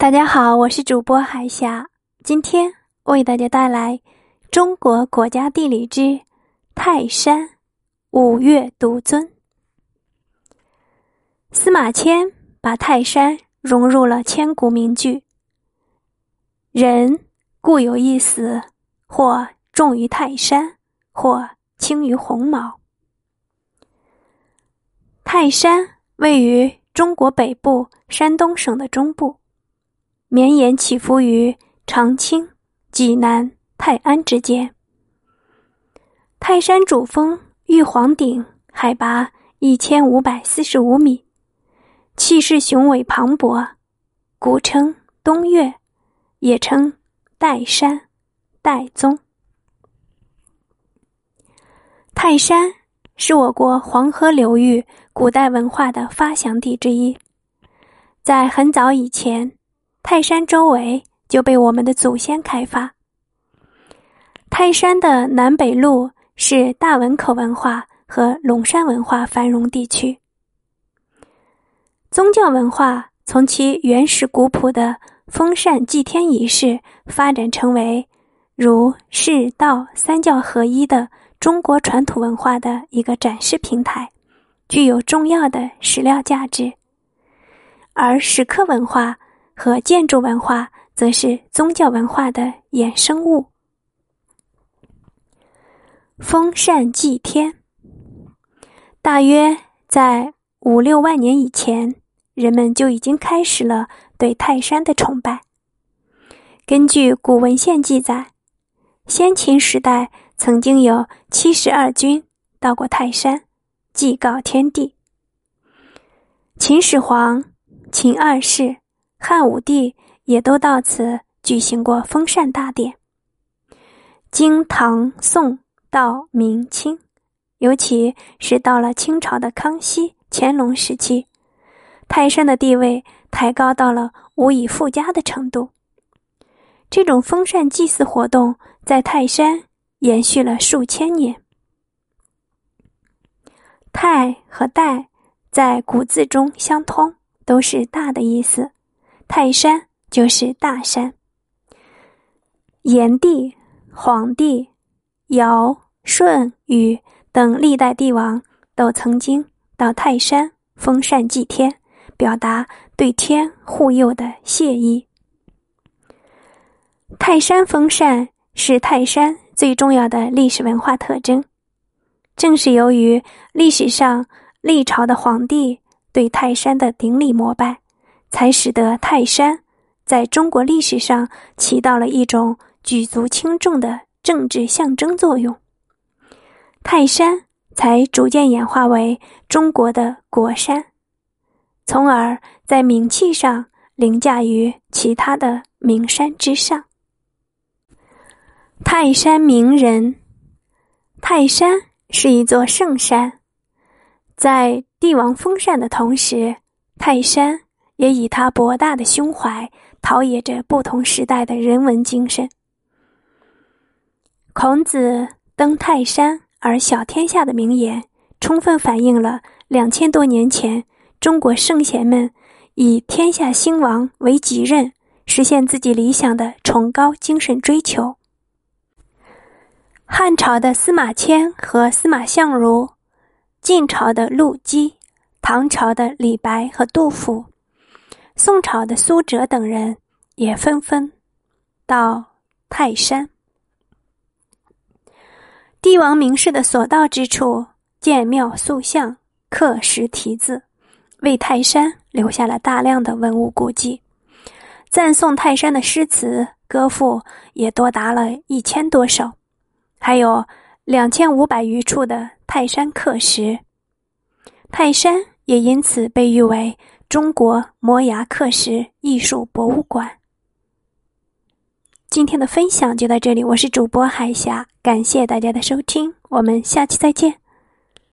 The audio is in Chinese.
大家好，我是主播海霞，今天为大家带来《中国国家地理之泰山五岳独尊》。司马迁把泰山融入了千古名句：“人固有一死，或重于泰山，或轻于鸿毛。”泰山位于中国北部山东省的中部。绵延起伏于长清、济南、泰安之间。泰山主峰玉皇顶海拔一千五百四十五米，气势雄伟磅礴，古称东岳，也称岱山、岱宗。泰山是我国黄河流域古代文化的发祥地之一，在很早以前。泰山周围就被我们的祖先开发。泰山的南北麓是大汶口文化和龙山文化繁荣地区。宗教文化从其原始古朴的封禅祭天仪式，发展成为儒释道三教合一的中国传统文化的一个展示平台，具有重要的史料价值。而石刻文化。和建筑文化则是宗教文化的衍生物。封禅祭天，大约在五六万年以前，人们就已经开始了对泰山的崇拜。根据古文献记载，先秦时代曾经有七十二君到过泰山，祭告天地。秦始皇、秦二世。汉武帝也都到此举行过封禅大典。经唐、宋到明清，尤其是到了清朝的康熙、乾隆时期，泰山的地位抬高到了无以复加的程度。这种封禅祭祀活动在泰山延续了数千年。泰和岱在古字中相通，都是大的意思。泰山就是大山。炎帝、黄帝、尧、舜、禹等历代帝王都曾经到泰山封禅祭天，表达对天护佑的谢意。泰山封禅是泰山最重要的历史文化特征。正是由于历史上历朝的皇帝对泰山的顶礼膜拜。才使得泰山在中国历史上起到了一种举足轻重的政治象征作用，泰山才逐渐演化为中国的国山，从而在名气上凌驾于其他的名山之上。泰山名人，泰山是一座圣山，在帝王封禅的同时，泰山。也以他博大的胸怀，陶冶着不同时代的人文精神。孔子登泰山而小天下的名言，充分反映了两千多年前中国圣贤们以天下兴亡为己任，实现自己理想的崇高精神追求。汉朝的司马迁和司马相如，晋朝的陆机，唐朝的李白和杜甫。宋朝的苏辙等人也纷纷到泰山。帝王名士的所到之处，建庙塑像、刻石题字，为泰山留下了大量的文物古迹。赞颂泰山的诗词歌赋也多达了一千多首，还有两千五百余处的泰山刻石。泰山也因此被誉为。中国摩崖刻石艺术博物馆。今天的分享就到这里，我是主播海霞，感谢大家的收听，我们下期再见。